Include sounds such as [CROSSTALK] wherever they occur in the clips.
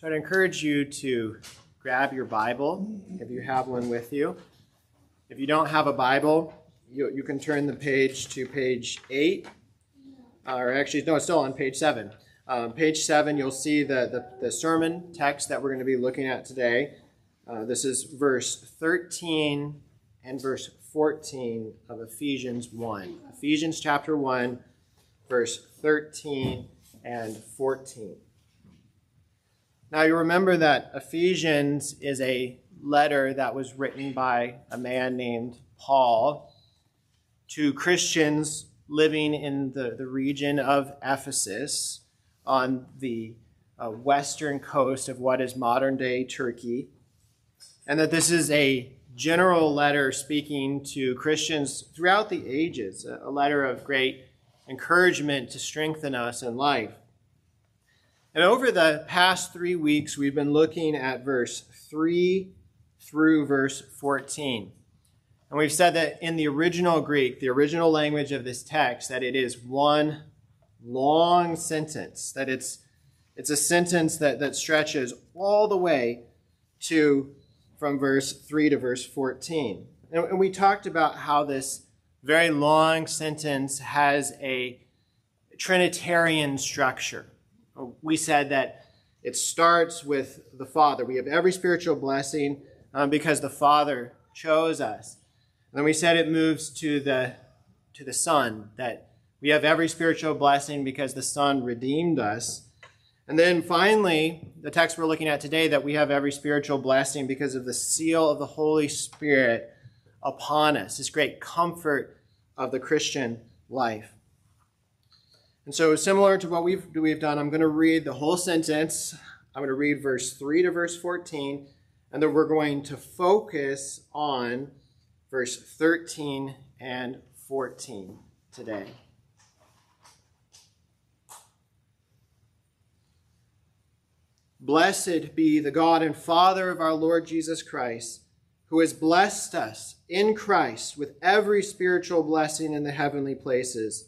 So I'd encourage you to grab your Bible if you have one with you. If you don't have a Bible, you, you can turn the page to page 8, uh, or actually, no, it's still on page 7. Um, page 7, you'll see the, the, the, sermon text that we're going to be looking at today. Uh, this is verse 13 and verse 14 of Ephesians 1. Ephesians chapter 1, verse 13 and 14. Now, you remember that Ephesians is a letter that was written by a man named Paul to Christians living in the, the region of Ephesus on the uh, western coast of what is modern day Turkey. And that this is a general letter speaking to Christians throughout the ages, a letter of great encouragement to strengthen us in life. And over the past three weeks, we've been looking at verse 3 through verse 14. And we've said that in the original Greek, the original language of this text, that it is one long sentence, that it's, it's a sentence that, that stretches all the way to from verse 3 to verse 14. And, and we talked about how this very long sentence has a Trinitarian structure we said that it starts with the Father. We have every spiritual blessing um, because the Father chose us. And then we said it moves to the to the Son, that we have every spiritual blessing because the Son redeemed us. And then finally, the text we're looking at today, that we have every spiritual blessing because of the seal of the Holy Spirit upon us, this great comfort of the Christian life. And so, similar to what we've, we've done, I'm going to read the whole sentence. I'm going to read verse 3 to verse 14, and then we're going to focus on verse 13 and 14 today. Blessed be the God and Father of our Lord Jesus Christ, who has blessed us in Christ with every spiritual blessing in the heavenly places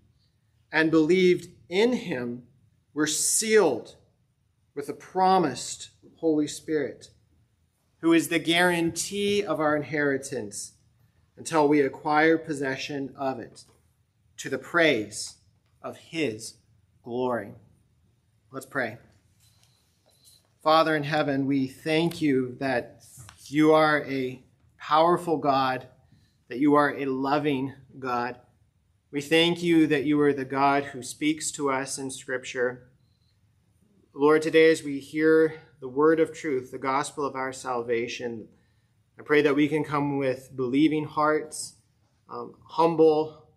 and believed in him were sealed with the promised Holy Spirit, who is the guarantee of our inheritance until we acquire possession of it to the praise of his glory. Let's pray. Father in heaven, we thank you that you are a powerful God, that you are a loving God we thank you that you are the God who speaks to us in Scripture. Lord, today as we hear the word of truth, the gospel of our salvation, I pray that we can come with believing hearts, um, humble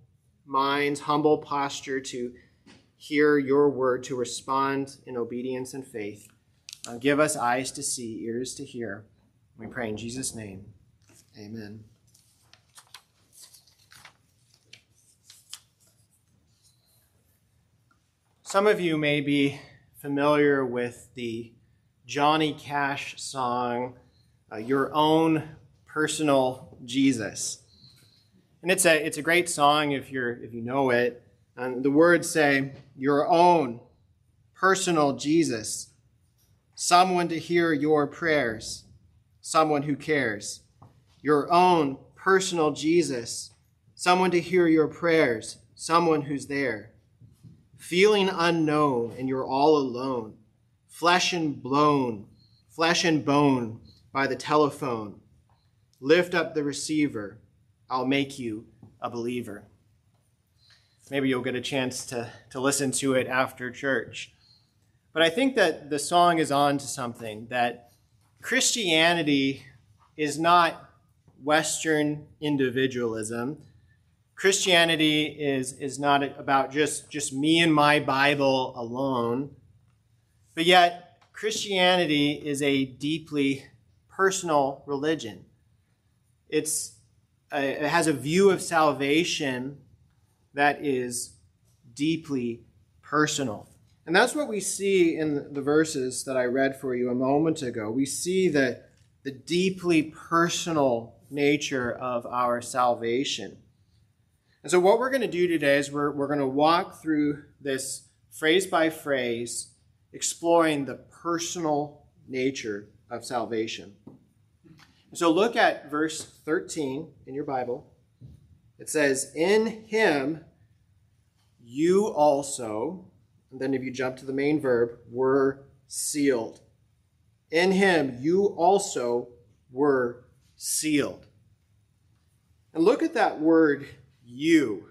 minds, humble posture to hear your word, to respond in obedience and faith. Uh, give us eyes to see, ears to hear. We pray in Jesus' name. Amen. Some of you may be familiar with the Johnny Cash song, uh, your own personal Jesus. And it's a, it's a great song if, you're, if you know it. And the words say, Your own personal Jesus, someone to hear your prayers, someone who cares. Your own personal Jesus, someone to hear your prayers, someone who's there. Feeling unknown and you're all alone, flesh and blown, flesh and bone by the telephone. Lift up the receiver. I'll make you a believer. Maybe you'll get a chance to, to listen to it after church. But I think that the song is on to something that Christianity is not Western individualism. Christianity is, is not about just, just me and my Bible alone. But yet, Christianity is a deeply personal religion. It's, a, it has a view of salvation that is deeply personal. And that's what we see in the verses that I read for you a moment ago. We see the, the deeply personal nature of our salvation. And so, what we're going to do today is we're, we're going to walk through this phrase by phrase, exploring the personal nature of salvation. So, look at verse 13 in your Bible. It says, In him you also and then if you jump to the main verb, were sealed. In him you also were sealed. And look at that word, you.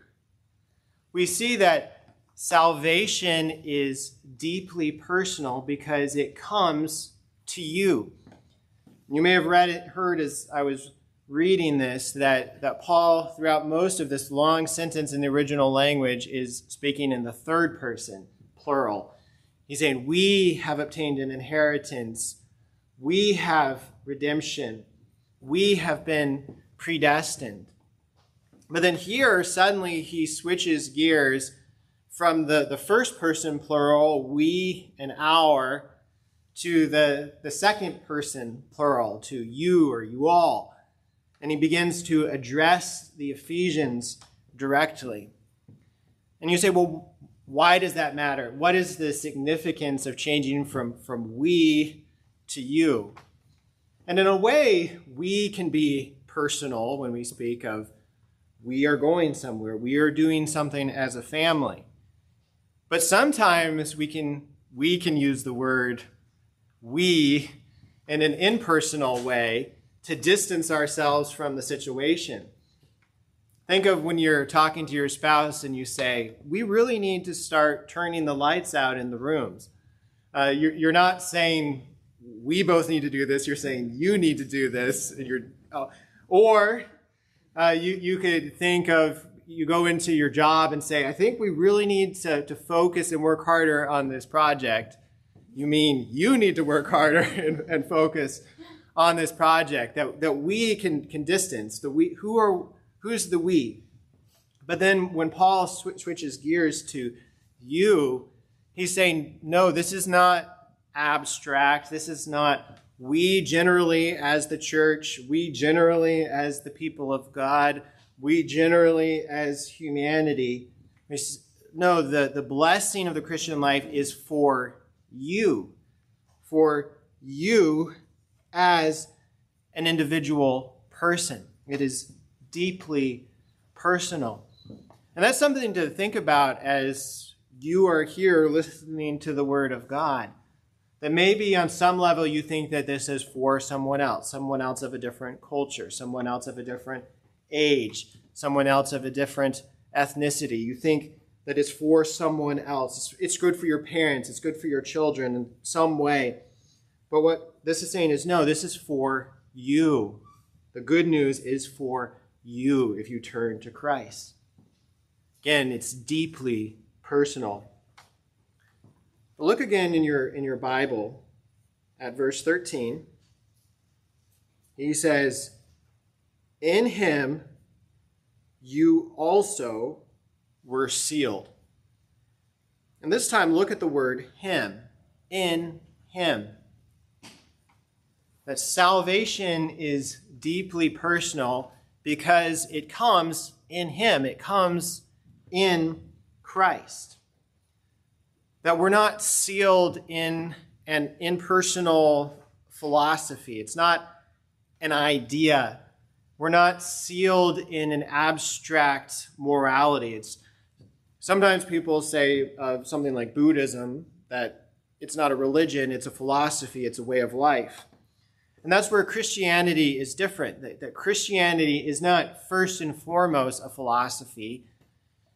We see that salvation is deeply personal because it comes to you. You may have read it, heard as I was reading this, that, that Paul, throughout most of this long sentence in the original language, is speaking in the third person plural. He's saying, We have obtained an inheritance. We have redemption. We have been predestined. But then here, suddenly, he switches gears from the, the first person plural, we and our, to the, the second person plural, to you or you all. And he begins to address the Ephesians directly. And you say, well, why does that matter? What is the significance of changing from, from we to you? And in a way, we can be personal when we speak of we are going somewhere, we are doing something as a family. But sometimes we can we can use the word we in an impersonal way to distance ourselves from the situation. Think of when you're talking to your spouse and you say, We really need to start turning the lights out in the rooms. Uh, you're, you're, not saying, We both need to do this. You're saying, You need to do this. And you're, oh. Or uh, you, you could think of, you go into your job and say, I think we really need to, to focus and work harder on this project. You mean you need to work harder [LAUGHS] and, and focus on this project that, that we can, can distance. The we, who are Who's the we? But then when Paul sw- switches gears to you, he's saying, no, this is not abstract. This is not we generally as the church, we generally as the people of God, we generally as humanity. No, the, the blessing of the Christian life is for you, for you as an individual person. It is deeply personal. And that's something to think about as you are here listening to the Word of God. That maybe on some level you think that this is for someone else, someone else of a different culture, someone else of a different age, someone else of a different ethnicity. You think that it's for someone else. It's good for your parents, it's good for your children in some way. But what this is saying is no, this is for you. The good news is for you if you turn to Christ. Again, it's deeply personal. Look again in your, in your Bible at verse 13. He says, In him you also were sealed. And this time, look at the word him. In him. that salvation is deeply personal because it comes in Him, it comes in Christ. That we're not sealed in an impersonal philosophy, it's not an idea. We're not sealed in an abstract morality. It's sometimes people say of something like Buddhism that it's not a religion, it's a philosophy, it's a way of life. And that's where Christianity is different. That, that, Christianity is not first and foremost a philosophy.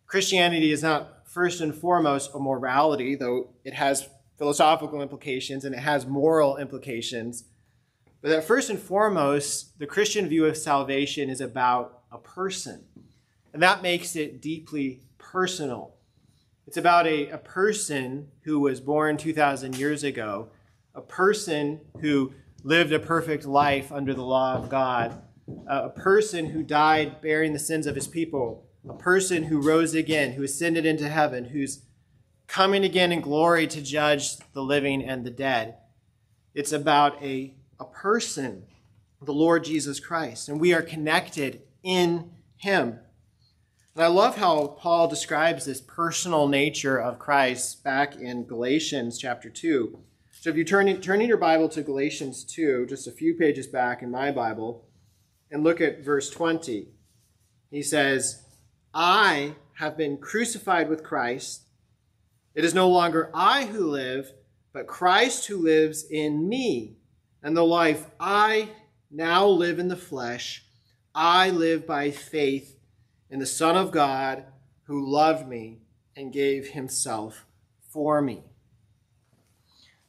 Christianity is not first and foremost a morality, though it has philosophical implications and it has moral implications. But that first and foremost, the Christian view of salvation is about a person. And that makes it deeply personal. It's about a, a person who was born 2,000 years ago, a person who lived a perfect life under the law of God, a person who died bearing the sins of his people, a person who rose again, who ascended into heaven, who's coming again in glory to judge the living and the dead. It's about a, a person, the Lord Jesus Christ, and we are connected in him. And I love how Paul describes this personal nature of Christ back in Galatians chapter 2. So if you turn in, turn in your Bible to Galatians 2, just a few pages back in my Bible, and look at verse 20, he says, I have been crucified with Christ. It is no longer I who live, but Christ who lives in me. And the life I now live in the flesh, I live by faith in the Son of God who loved me and gave himself for me.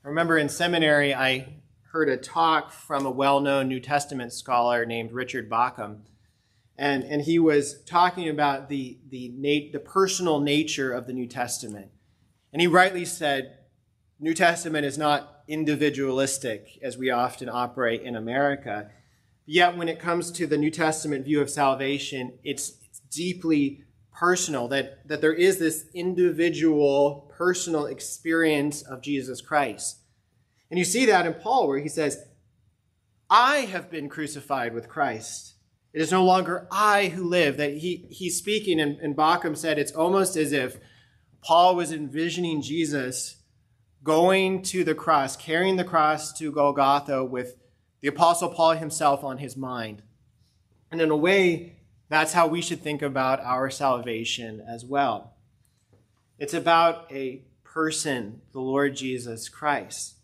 I remember in seminary, I heard a talk from a well known New Testament scholar named Richard Bauckham. And, and he was talking about the, the, the personal nature of the New Testament. And he rightly said, New Testament is not individualistic as we often operate in America. Yet, when it comes to the New Testament view of salvation, it's, it's deeply personal, that, that there is this individual, personal experience of Jesus Christ. And you see that in Paul, where he says, I have been crucified with Christ. It is no longer I who live. That he, he's speaking, and, and Bauckham said it's almost as if Paul was envisioning Jesus going to the cross, carrying the cross to Golgotha with the Apostle Paul himself on his mind. And in a way, that's how we should think about our salvation as well. It's about a person, the Lord Jesus Christ,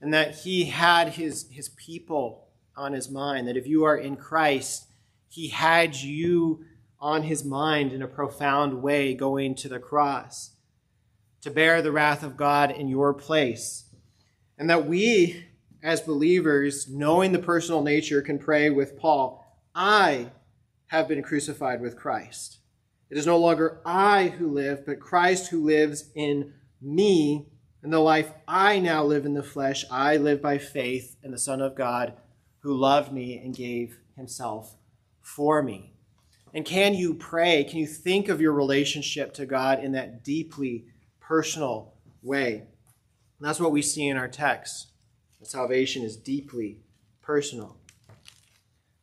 and that he had his, his people on his mind, that if you are in Christ, he had you on his mind in a profound way going to the cross to bear the wrath of God in your place. And that we, as believers, knowing the personal nature, can pray with Paul, I have been crucified with Christ. It is no longer I who live, but Christ who lives in me. And the life I now live in the flesh, I live by faith in the Son of God who loved me and gave himself for me. And can you pray? Can you think of your relationship to God in that deeply personal way? And that's what we see in our text. Salvation is deeply personal.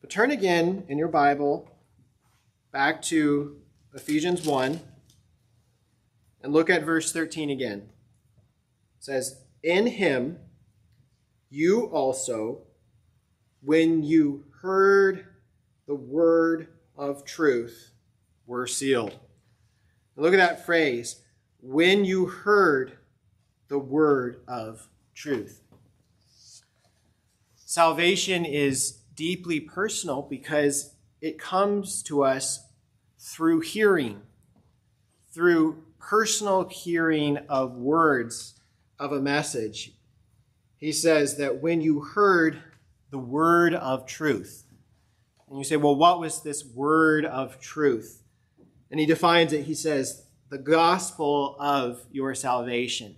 But turn again in your Bible back to Ephesians 1 and look at verse 13 again. It says, In him you also, when you heard the word of truth, were sealed. look at that phrase, when you heard the word of truth. Salvation is deeply personal because it comes to us through hearing, through personal hearing of words of a message. He says that when you heard the word of truth, and you say, well, what was this word of truth? And he defines it, he says, the gospel of your salvation.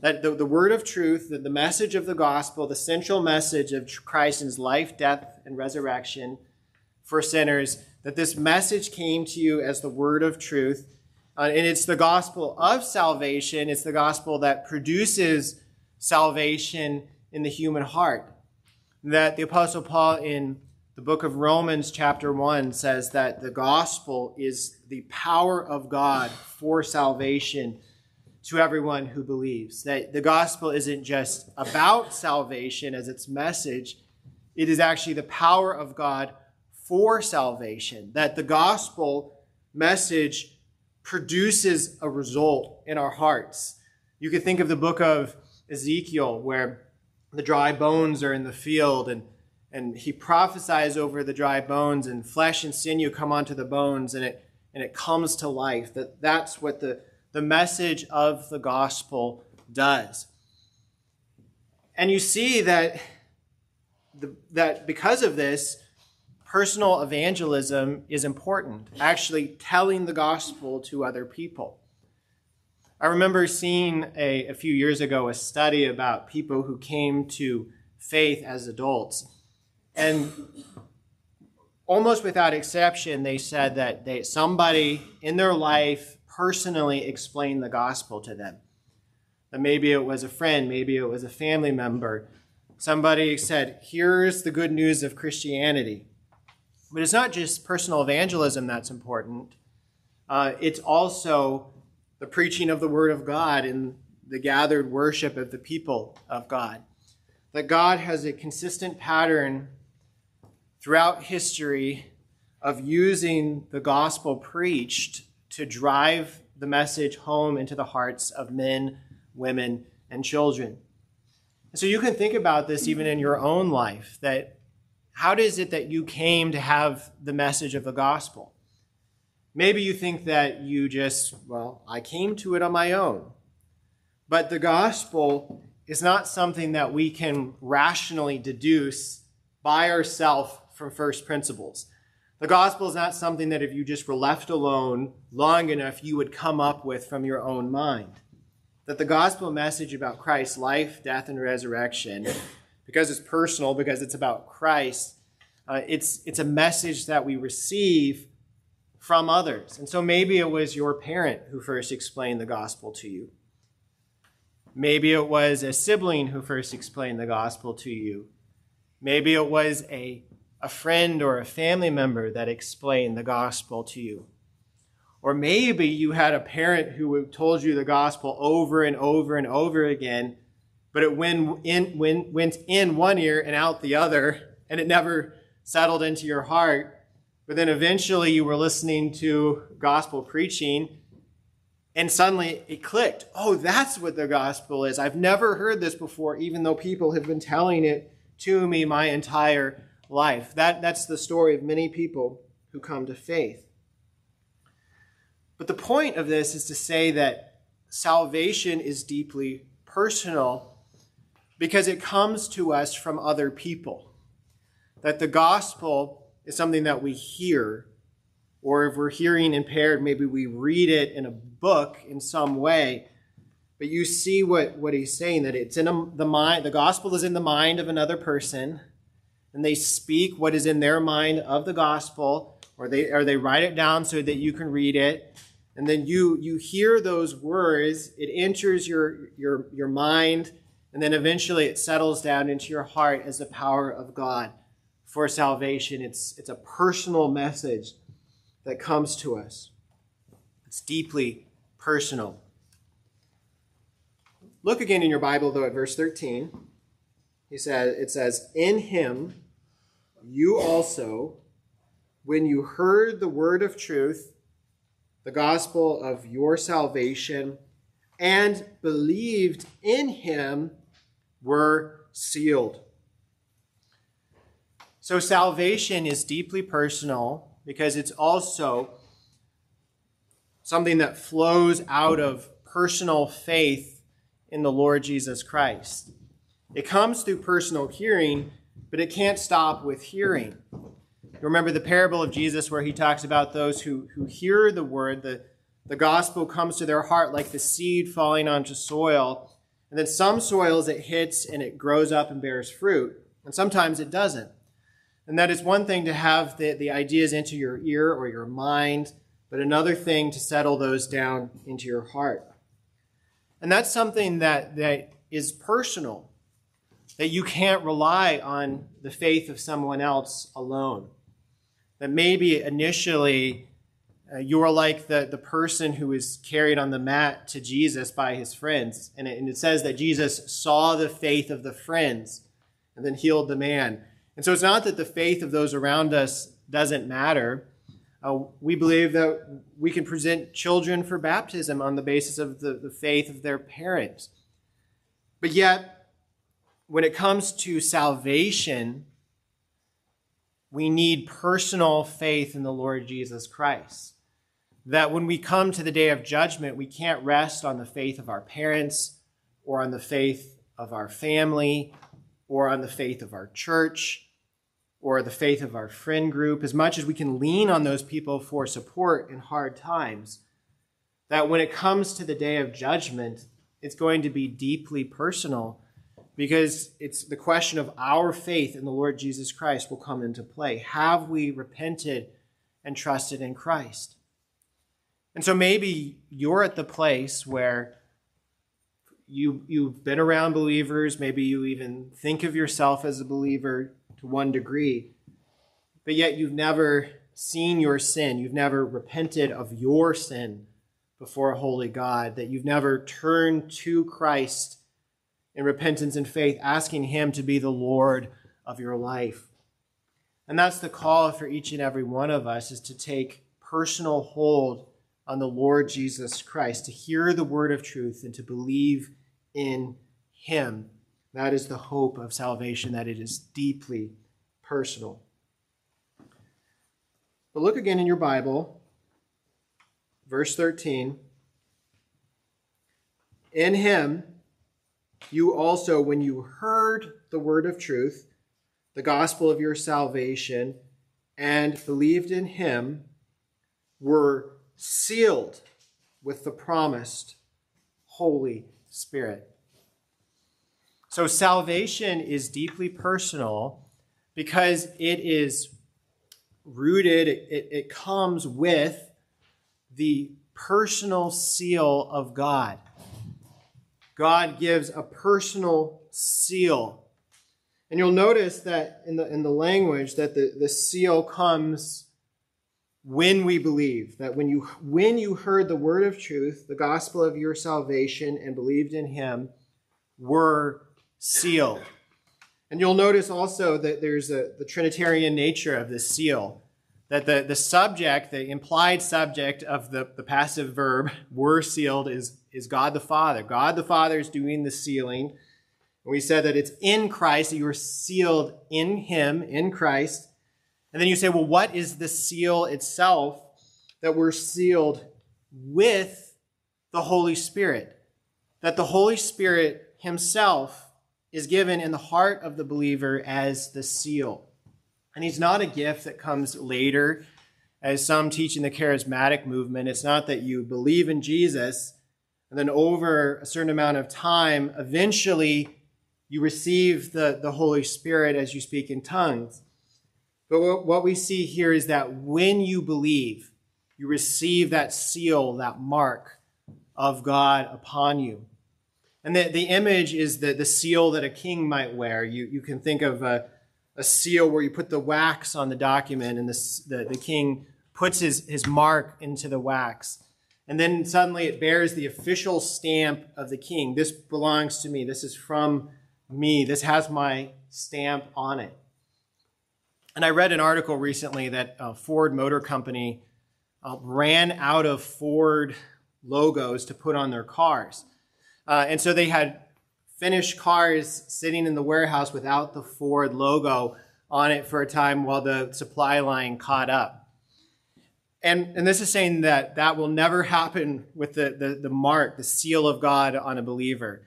That the, the word of truth, the, the message of the gospel, the central message of Christ in his life, death, and resurrection for sinners that this message came to you as the word of truth. Uh, and it's the gospel of salvation. It's the gospel that produces salvation in the human heart. That the Apostle Paul in the book of Romans, chapter 1, says that the gospel is the power of God for salvation to everyone who believes. That the gospel isn't just about salvation as its message, it is actually the power of God for salvation. That the gospel message produces a result in our hearts. You could think of the book of Ezekiel, where the dry bones are in the field and and he prophesies over the dry bones and flesh and sinew come onto the bones and it and it comes to life. That that's what the the message of the gospel does. And you see that the, that because of this personal evangelism is important actually telling the gospel to other people i remember seeing a, a few years ago a study about people who came to faith as adults and almost without exception, they said that they, somebody in their life personally explained the gospel to them. That maybe it was a friend, maybe it was a family member. Somebody said, Here's the good news of Christianity. But it's not just personal evangelism that's important, uh, it's also the preaching of the Word of God in the gathered worship of the people of God. That God has a consistent pattern throughout history of using the gospel preached to drive the message home into the hearts of men, women, and children. And so you can think about this even in your own life that how is it that you came to have the message of the gospel? Maybe you think that you just, well, I came to it on my own. But the gospel is not something that we can rationally deduce by ourselves from first principles. The gospel is not something that if you just were left alone long enough, you would come up with from your own mind. That the gospel message about Christ's life, death, and resurrection, because it's personal, because it's about Christ, uh, it's, it's a message that we receive from others. And so maybe it was your parent who first explained the gospel to you. Maybe it was a sibling who first explained the gospel to you. Maybe it was a a friend or a family member that explained the gospel to you. Or maybe you had a parent who told you the gospel over and over and over again, but it went in, went in one ear and out the other, and it never settled into your heart. But then eventually you were listening to gospel preaching, and suddenly it clicked. Oh, that's what the gospel is. I've never heard this before, even though people have been telling it to me my entire life. That, that's the story of many people who come to faith. But the point of this is to say that salvation is deeply personal because it comes to us from other people. That the gospel is something that we hear, or if we're hearing impaired, maybe we read it in a book in some way. But you see what, what he's saying that it's in a, the mind, the gospel is in the mind of another person and they speak what is in their mind of the gospel, or they or they write it down so that you can read it. And then you you hear those words, it enters your your your mind, and then eventually it settles down into your heart as the power of God for salvation. It's it's a personal message that comes to us. It's deeply personal. Look again in your Bible though at verse 13. He says it says in him you also, when you heard the word of truth, the gospel of your salvation, and believed in him, were sealed. So, salvation is deeply personal because it's also something that flows out of personal faith in the Lord Jesus Christ. It comes through personal hearing, but it can't stop with hearing. Remember the parable of Jesus where he talks about those who, who hear the word, the, the gospel comes to their heart like the seed falling onto soil. And then some soils it hits and it grows up and bears fruit. And sometimes it doesn't. And that is one thing to have the, the ideas into your ear or your mind, but another thing to settle those down into your heart. And that's something that, that is personal that you can't rely on the faith of someone else alone. That maybe initially uh, you are like the, the person who was carried on the mat to Jesus by his friends. And it, and it says that Jesus saw the faith of the friends and then healed the man. And so it's not that the faith of those around us doesn't matter. Uh, we believe that we can present children for baptism on the basis of the, the faith of their parents. But yet, when it comes to salvation, we need personal faith in the Lord Jesus Christ. That when we come to the day of judgment, we can't rest on the faith of our parents or on the faith of our family or on the faith of our church or the faith of our friend group, as much as we can lean on those people for support in hard times, that when it comes to the day of judgment, it's going to be deeply personal because it's the question of our faith in the Lord Jesus Christ will come into play. Have we repented and trusted in Christ? And so maybe you're at the place where you you've been around believers, maybe you even think of yourself as a believer to one degree, but yet you've never seen your sin, you've never repented of your sin before a holy God, that you've never turned to Christ in repentance and faith, asking Him to be the Lord of your life. And that's the call for each and every one of us is to take personal hold on the Lord Jesus Christ, to hear the word of truth and to believe in Him. That is the hope of salvation, that it is deeply personal. But look again in your Bible, verse 13. In Him, you also, when you heard the word of truth, the gospel of your salvation, and believed in Him, were sealed with the promised Holy Spirit. So salvation is deeply personal because it is rooted, it, it comes with the personal seal of God. God gives a personal seal. And you'll notice that in the, in the language that the, the seal comes when we believe that when you when you heard the word of truth the gospel of your salvation and believed in him were sealed and you'll notice also that there's a, the trinitarian nature of this seal that the, the subject the implied subject of the, the passive verb were sealed is, is god the father. God the father is doing the sealing. And we said that it's in christ that you are sealed in him in christ. And then you say, well, what is the seal itself that we're sealed with the Holy Spirit? That the Holy Spirit Himself is given in the heart of the believer as the seal. And He's not a gift that comes later, as some teach in the charismatic movement. It's not that you believe in Jesus and then over a certain amount of time, eventually you receive the, the Holy Spirit as you speak in tongues. But what we see here is that when you believe, you receive that seal, that mark of God upon you. And the, the image is the, the seal that a king might wear. You, you can think of a, a seal where you put the wax on the document and the, the, the king puts his, his mark into the wax. And then suddenly it bears the official stamp of the king. This belongs to me. This is from me. This has my stamp on it. And I read an article recently that uh, Ford Motor Company uh, ran out of Ford logos to put on their cars. Uh, and so they had finished cars sitting in the warehouse without the Ford logo on it for a time while the supply line caught up. And, and this is saying that that will never happen with the, the, the mark, the seal of God on a believer.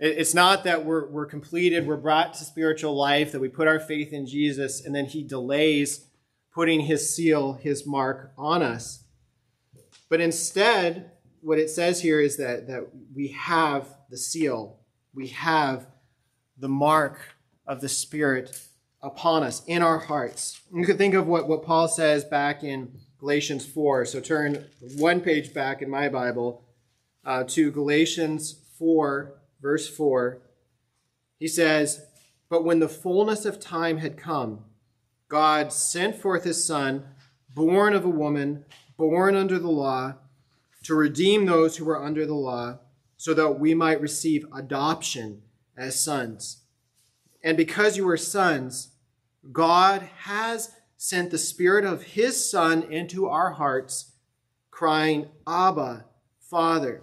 It's not that we're, we're completed, we're brought to spiritual life, that we put our faith in Jesus, and then he delays putting his seal, his mark on us. But instead, what it says here is that, that we have the seal, we have the mark of the Spirit upon us in our hearts. You could think of what, what Paul says back in Galatians 4. So turn one page back in my Bible uh, to Galatians 4 verse 4, he says, But when the fullness of time had come, God sent forth his Son, born of a woman, born under the law, to redeem those who were under the law, so that we might receive adoption as sons. And because you are sons, God has sent the Spirit of his Son into our hearts, crying, Abba, Father.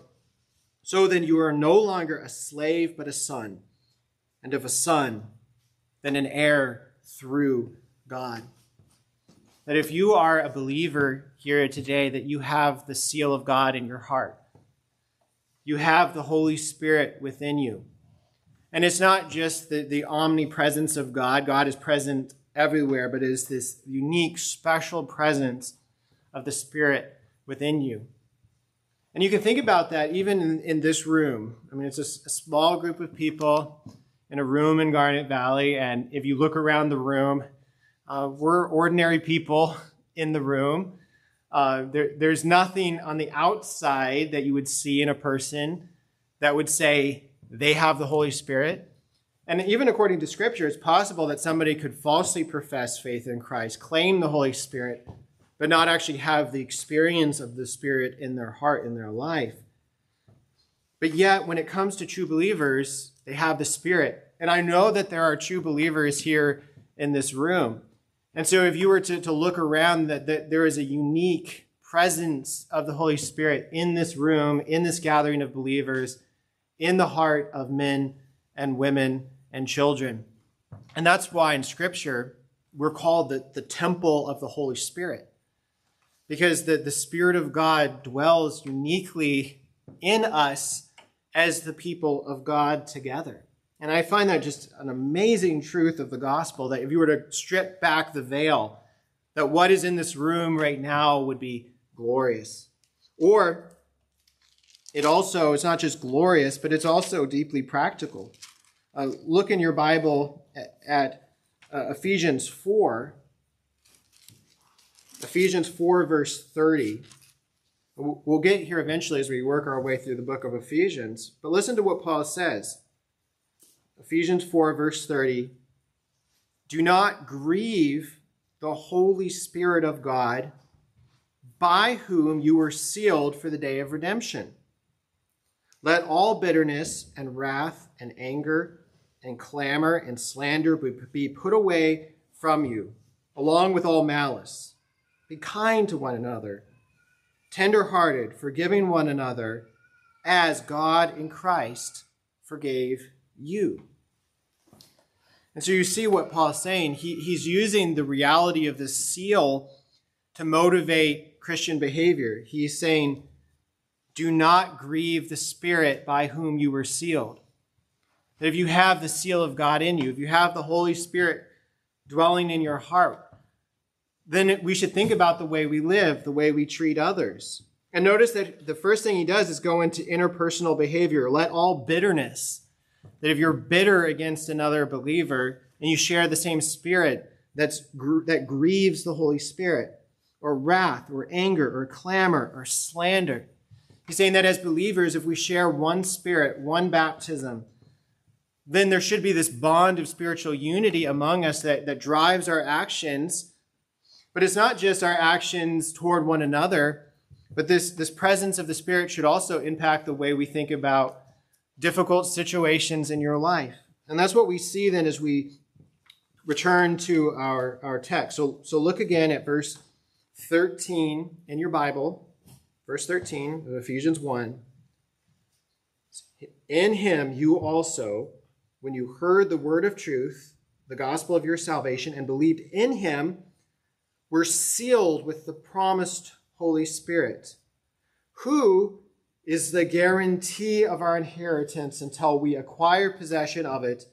So then you are no longer a slave, but a son, and of a son, then an heir through God. That if you are a believer here today, that you have the seal of God in your heart. You have the Holy Spirit within you. And it's not just the, the omnipresence of God, God is present everywhere, but it is this unique, special presence of the Spirit within you. And you can think about that even in, in this room. I mean, it's a, a, small group of people in a room in Garnet Valley, and if you look around the room, uh, we're ordinary people in the room. Uh, there, there's nothing on the outside that you would see in a person that would say they have the Holy Spirit. And even according to Scripture, it's possible that somebody could falsely profess faith in Christ, claim the Holy Spirit, but not actually have the experience of the Spirit in their heart, in their life. But yet, when it comes to true believers, they have the Spirit. And I know that there are true believers here in this room. And so, if you were to, to look around, that, that there is a unique presence of the Holy Spirit in this room, in this gathering of believers, in the heart of men and women and children. And that's why in Scripture, we're called the, the temple of the Holy Spirit because the, the Spirit of God dwells uniquely in us as the people of God together. And I find that just an amazing truth of the gospel that if you were to strip back the veil, that what is in this room right now would be glorious. Or it also, it's not just glorious, but it's also deeply practical. Uh, look in your Bible at, at uh, Ephesians 4, Ephesians 4, verse 30. We'll get here eventually as we work our way through the book of Ephesians. But listen to what Paul says Ephesians 4, verse 30. Do not grieve the Holy Spirit of God, by whom you were sealed for the day of redemption. Let all bitterness and wrath and anger and clamor and slander be put away from you, along with all malice. Be kind to one another, tender-hearted, forgiving one another, as God in Christ forgave you. And so you see what Paul is saying. He, he's using the reality of this seal to motivate Christian behavior. He's saying, Do not grieve the Spirit by whom you were sealed. That if you have the seal of God in you, if you have the Holy Spirit dwelling in your heart, then we should think about the way we live, the way we treat others. And notice that the first thing he does is go into interpersonal behavior. Let all bitterness, that if you're bitter against another believer and you share the same spirit that's, that grieves the Holy Spirit, or wrath, or anger, or clamor, or slander. He's saying that as believers, if we share one spirit, one baptism, then there should be this bond of spiritual unity among us that, that drives our actions but it's not just our actions toward one another, but this, this presence of the Spirit should also impact the way we think about difficult situations in your life. And that's what we see then as we return to our, our text. So, so look again at verse 13 in your Bible, verse 13 of Ephesians 1. In him you also, when you heard the word of truth, the gospel of your salvation, and believed in him, we're sealed with the promised Holy Spirit, who is the guarantee of our inheritance until we acquire possession of it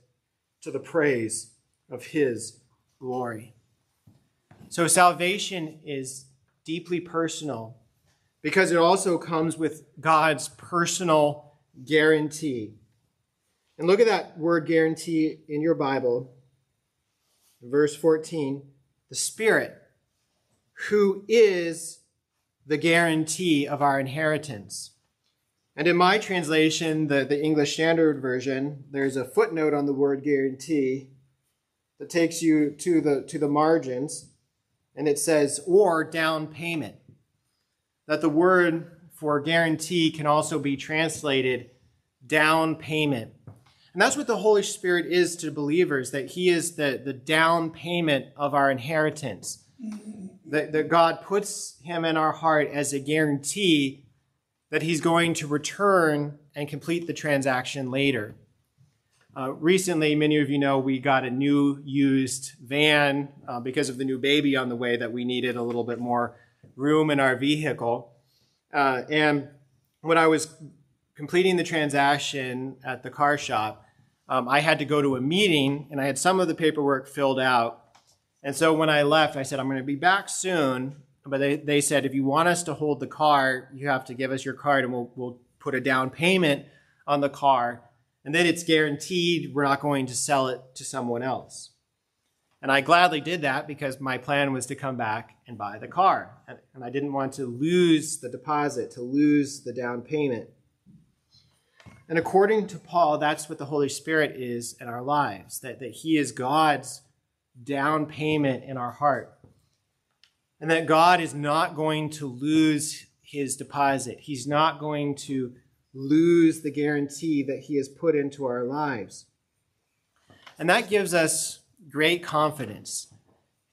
to the praise of His glory. So, salvation is deeply personal because it also comes with God's personal guarantee. And look at that word guarantee in your Bible, verse 14 the Spirit who is the guarantee of our inheritance. And in my translation, the, the English Standard Version, there's a footnote on the word guarantee. that takes you to the, to the margins, and it says, or down payment. That the word for guarantee can also be translated down payment. And that's what the Holy Spirit is to believers, that He is the, the down payment of our inheritance. That, that God puts Him in our heart as a guarantee that He's going to return and complete the transaction later. Uh, recently, many of you know we got a new used van uh, because of the new baby on the way that we needed a little bit more room in our vehicle. Uh, and when I was completing the transaction at the car shop, um, I had to go to a meeting and I had some of the paperwork filled out. And so when I left, I said, I'm going to be back soon. But they, they said, if you want us to hold the car, you have to give us your card and we'll, we'll put a down payment on the car. And then it's guaranteed we're not going to sell it to someone else. And I gladly did that because my plan was to come back and buy the car. And I didn't want to lose the deposit, to lose the down payment. And according to Paul, that's what the Holy Spirit is in our lives, that, that He is God's down payment in our heart. And that God is not going to lose His deposit. He's not going to lose the guarantee that He has put into our lives. And that gives us great confidence.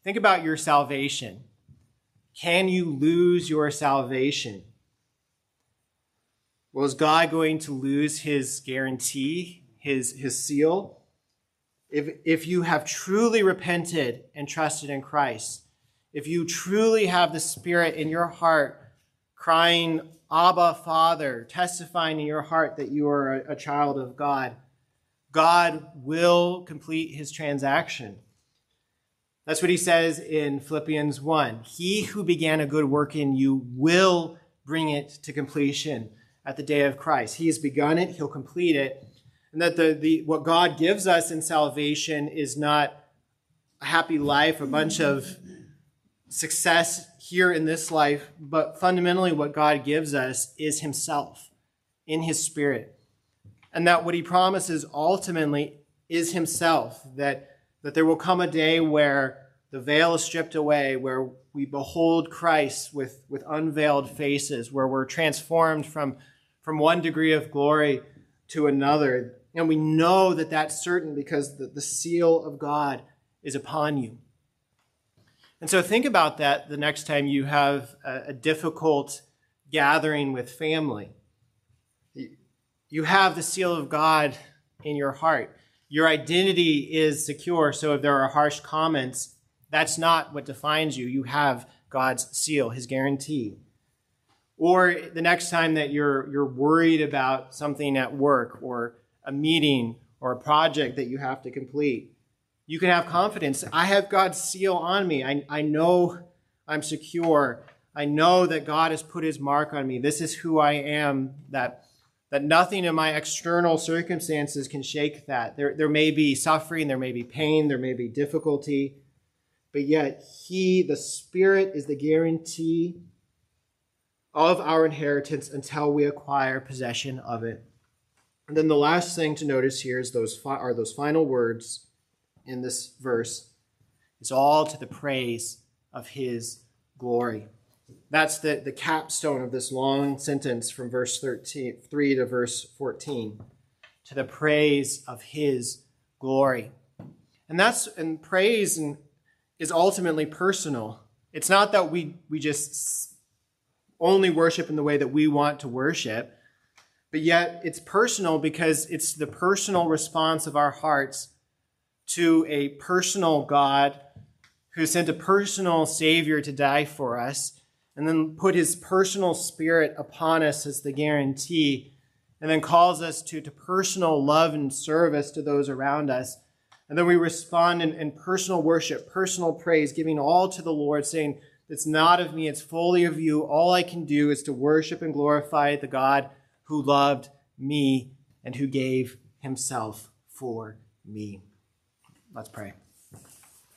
Think about your salvation. Can you lose your salvation? Is God going to lose his guarantee, his, his seal? If, if you have truly repented and trusted in Christ, if you truly have the Spirit in your heart crying, Abba, Father, testifying in your heart that you are a, child of God, God will complete his transaction. That's what he says in Philippians 1. He who began a good work in you will bring it to completion at the day of Christ. He has begun it, he'll complete it. And that the, the what God gives us in salvation is not a happy life, a bunch of success here in this life, but fundamentally what God gives us is himself in his spirit. And that what he promises ultimately is himself, that, that there will come a day where the veil is stripped away, where we behold Christ with, with unveiled faces, where we're transformed from from one degree of glory to another. And we know that that's certain because the, the seal of God is upon you. And so think about that the next time you have a, a difficult gathering with family. You have the seal of God in your heart. Your identity is secure. So if there are harsh comments, that's not what defines you. You have God's seal, his guarantee. Or the next time that you're, you're worried about something at work or a meeting or a project that you have to complete, you can have confidence. I have God's seal on me. I, I know I'm secure. I know that God has put his mark on me. This is who I am, that, that nothing in my external circumstances can shake that. There, there may be suffering, there may be pain, there may be difficulty, but yet he, the Spirit, is the guarantee of our inheritance until we acquire possession of it. And then the last thing to notice here is those fi- are those final words in this verse. It's all to the praise of his glory. That's the, the capstone of this long sentence from verse 13, 3 to verse 14. To the praise of his glory. And that's and praise and is ultimately personal. It's not that we we just only worship in the way that we want to worship, but yet it's personal because it's the personal response of our hearts to a personal God who sent a personal Savior to die for us and then put his personal spirit upon us as the guarantee and then calls us to, to personal love and service to those around us. And then we respond in, in personal worship, personal praise, giving all to the Lord, saying, it's not of me, it's fully of you. All I can do is to worship and glorify the God who loved me and who gave himself for me. Let's pray.